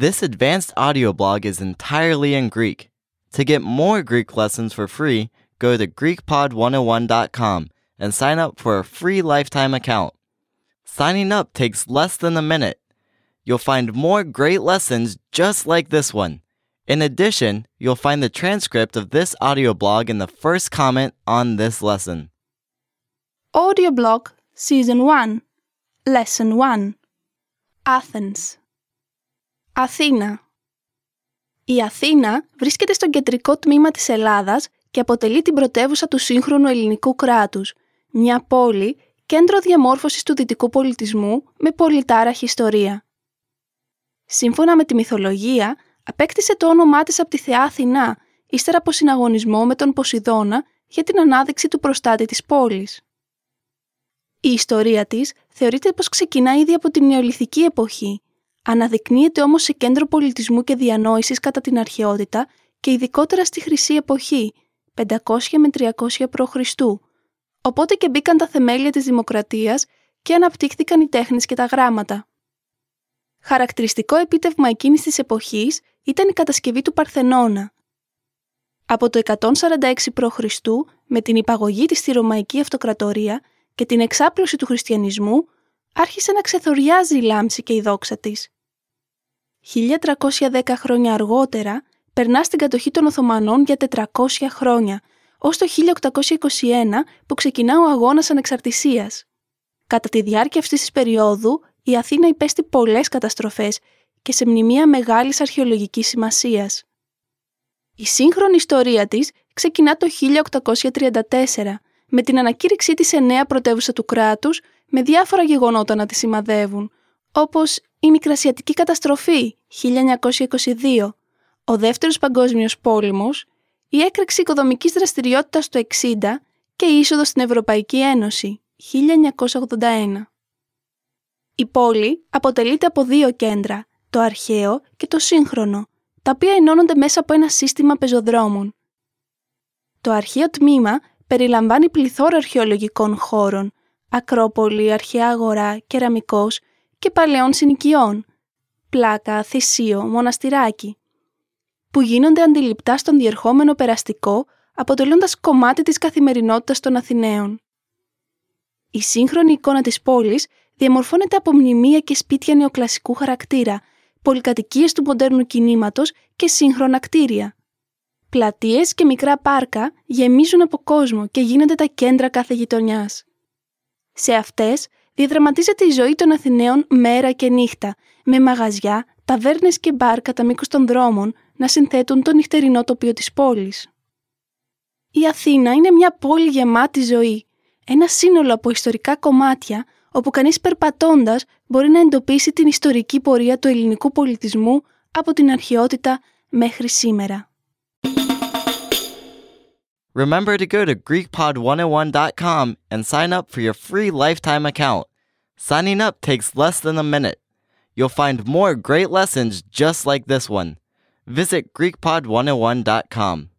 This advanced audio blog is entirely in Greek. To get more Greek lessons for free, go to GreekPod101.com and sign up for a free lifetime account. Signing up takes less than a minute. You'll find more great lessons just like this one. In addition, you'll find the transcript of this audio blog in the first comment on this lesson. Audio blog Season 1 Lesson 1 Athens Αθήνα Η Αθήνα βρίσκεται στο κεντρικό τμήμα της Ελλάδας και αποτελεί την πρωτεύουσα του σύγχρονου ελληνικού κράτους, μια πόλη κέντρο διαμόρφωσης του δυτικού πολιτισμού με πολυτάραχη ιστορία. Σύμφωνα με τη μυθολογία, απέκτησε το όνομά της από τη θεά Αθηνά, ύστερα από συναγωνισμό με τον Ποσειδώνα για την ανάδειξη του προστάτη της πόλης. Η ιστορία της θεωρείται πως ξεκινά ήδη από την νεολιθική εποχή, αναδεικνύεται όμως σε κέντρο πολιτισμού και διανόησης κατά την αρχαιότητα και ειδικότερα στη Χρυσή Εποχή, 500 με 300 π.Χ., οπότε και μπήκαν τα θεμέλια της δημοκρατίας και αναπτύχθηκαν οι τέχνες και τα γράμματα. Χαρακτηριστικό επίτευγμα εκείνης της εποχής ήταν η κατασκευή του Παρθενώνα. Από το 146 π.Χ. με την υπαγωγή της στη Ρωμαϊκή Αυτοκρατορία και την εξάπλωση του χριστιανισμού, άρχισε να ξεθοριάζει η λάμψη και η δόξα της. 1310 χρόνια αργότερα, περνά στην κατοχή των Οθωμανών για 400 χρόνια, ως το 1821 που ξεκινά ο αγώνας ανεξαρτησίας. Κατά τη διάρκεια αυτής της περίοδου, η Αθήνα υπέστη πολλές καταστροφές και σε μνημεία μεγάλης αρχαιολογικής σημασίας. Η σύγχρονη ιστορία της ξεκινά το 1834 με την ανακήρυξή της σε νέα πρωτεύουσα του κράτους με διάφορα γεγονότα να τη σημαδεύουν, όπως η Μικρασιατική Καταστροφή 1922, ο Δεύτερος Παγκόσμιος Πόλεμος, η έκρηξη οικοδομικής δραστηριότητας του 60 και η είσοδος στην Ευρωπαϊκή Ένωση 1981. Η πόλη αποτελείται από δύο κέντρα, το αρχαίο και το σύγχρονο, τα οποία ενώνονται μέσα από ένα σύστημα πεζοδρόμων. Το αρχαίο τμήμα περιλαμβάνει πληθώρα αρχαιολογικών χώρων, Ακρόπολη, Αρχαία Αγορά, Κεραμικός και παλαιών συνοικιών, πλάκα, θυσίο, μοναστηράκι, που γίνονται αντιληπτά στον διερχόμενο περαστικό, αποτελώντας κομμάτι της καθημερινότητας των Αθηναίων. Η σύγχρονη εικόνα της πόλης διαμορφώνεται από μνημεία και σπίτια νεοκλασικού χαρακτήρα, πολυκατοικίες του μοντέρνου κινήματος και σύγχρονα κτίρια. Πλατείες και μικρά πάρκα γεμίζουν από κόσμο και γίνονται τα κέντρα κάθε γειτονιάς. Σε αυτές διαδραματίζεται η ζωή των Αθηναίων μέρα και νύχτα, με μαγαζιά, ταβέρνες και μπαρ κατά μήκος των δρόμων να συνθέτουν το νυχτερινό τοπίο της πόλης. Η Αθήνα είναι μια πόλη γεμάτη ζωή, ένα σύνολο από ιστορικά κομμάτια όπου κανείς περπατώντας μπορεί να εντοπίσει την ιστορική πορεία του ελληνικού πολιτισμού από την αρχαιότητα μέχρι σήμερα. Remember to go to GreekPod101.com and sign up for your free lifetime account. Signing up takes less than a minute. You'll find more great lessons just like this one. Visit GreekPod101.com.